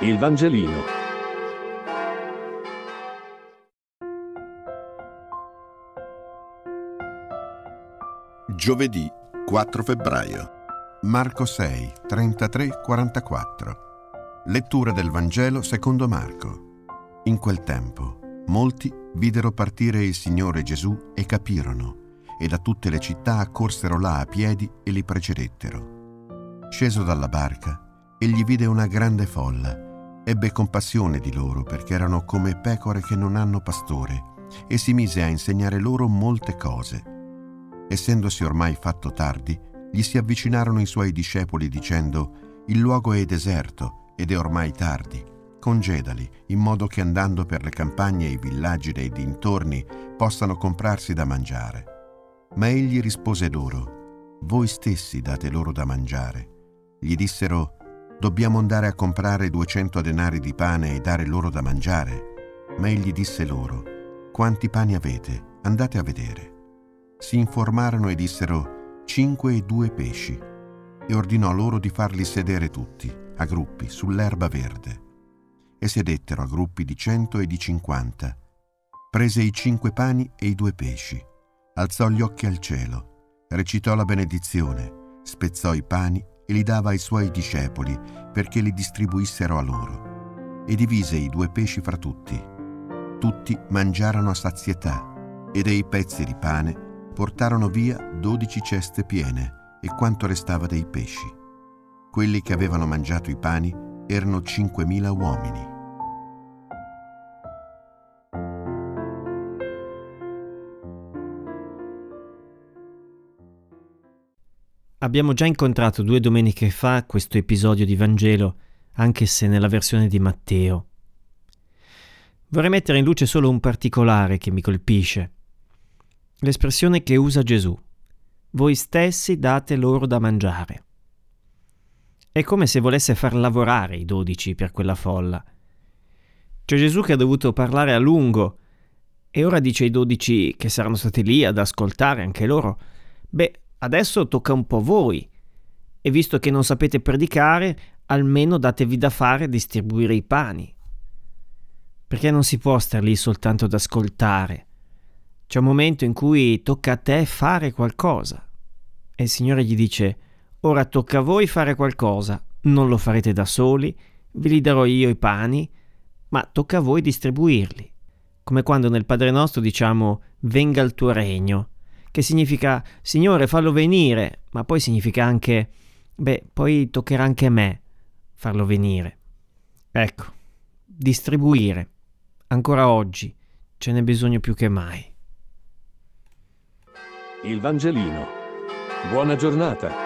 Il Vangelino. Giovedì 4 febbraio. Marco 6, 33, 44. Lettura del Vangelo secondo Marco. In quel tempo molti videro partire il Signore Gesù e capirono, e da tutte le città accorsero là a piedi e li precedettero. Sceso dalla barca, egli vide una grande folla, ebbe compassione di loro perché erano come pecore che non hanno pastore, e si mise a insegnare loro molte cose. Essendosi ormai fatto tardi, gli si avvicinarono i suoi discepoli dicendo, Il luogo è deserto ed è ormai tardi. Congedali, in modo che andando per le campagne e i villaggi dei dintorni possano comprarsi da mangiare. Ma egli rispose loro, Voi stessi date loro da mangiare. Gli dissero, Dobbiamo andare a comprare duecento denari di pane e dare loro da mangiare. Ma egli disse loro, Quanti pani avete? Andate a vedere. Si informarono e dissero, Cinque e due pesci. E ordinò loro di farli sedere tutti, a gruppi, sull'erba verde. E sedettero a gruppi di cento e di cinquanta. Prese i cinque pani e i due pesci, alzò gli occhi al cielo, recitò la benedizione, spezzò i pani e li dava ai suoi discepoli perché li distribuissero a loro. E divise i due pesci fra tutti. Tutti mangiarono a sazietà e dei pezzi di pane portarono via dodici ceste piene e quanto restava dei pesci. Quelli che avevano mangiato i pani erano cinquemila uomini. Abbiamo già incontrato due domeniche fa questo episodio di Vangelo, anche se nella versione di Matteo. Vorrei mettere in luce solo un particolare che mi colpisce. L'espressione che usa Gesù. Voi stessi date loro da mangiare. È come se volesse far lavorare i dodici per quella folla. C'è Gesù che ha dovuto parlare a lungo e ora dice ai dodici che saranno stati lì ad ascoltare anche loro. Beh, adesso tocca un po' a voi. E visto che non sapete predicare, almeno datevi da fare a distribuire i pani. Perché non si può star lì soltanto ad ascoltare. C'è un momento in cui tocca a te fare qualcosa. E il Signore gli dice, ora tocca a voi fare qualcosa, non lo farete da soli, ve li darò io i pani, ma tocca a voi distribuirli. Come quando nel Padre nostro diciamo, venga il tuo regno che significa Signore fallo venire, ma poi significa anche, beh, poi toccherà anche a me farlo venire. Ecco, distribuire. Ancora oggi ce n'è bisogno più che mai. Il Vangelino. Buona giornata.